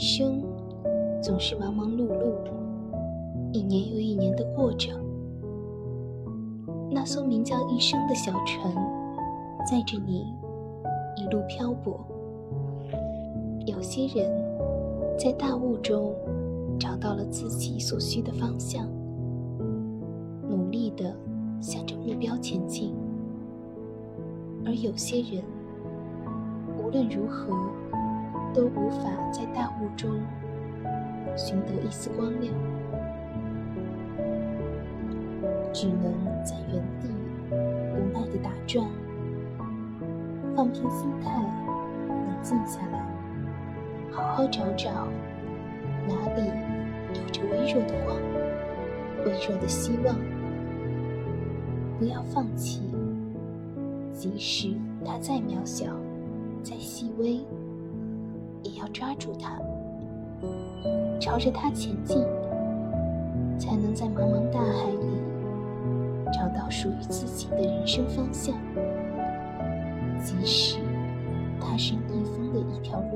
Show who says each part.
Speaker 1: 生总是忙忙碌碌，一年又一年的过着。那艘名叫一生的小船，载着你一路漂泊。有些人，在大雾中找到了自己所需的方向，努力的向着目标前进；而有些人，无论如何。都无法在大雾中寻得一丝光亮，只能在原地无奈的打转，放平心态，冷静下来，好好找找哪里有着微弱的光，微弱的希望。不要放弃，即使它再渺小，再细微。要抓住它，朝着它前进，才能在茫茫大海里找到属于自己的人生方向。即使它是逆风的一条路。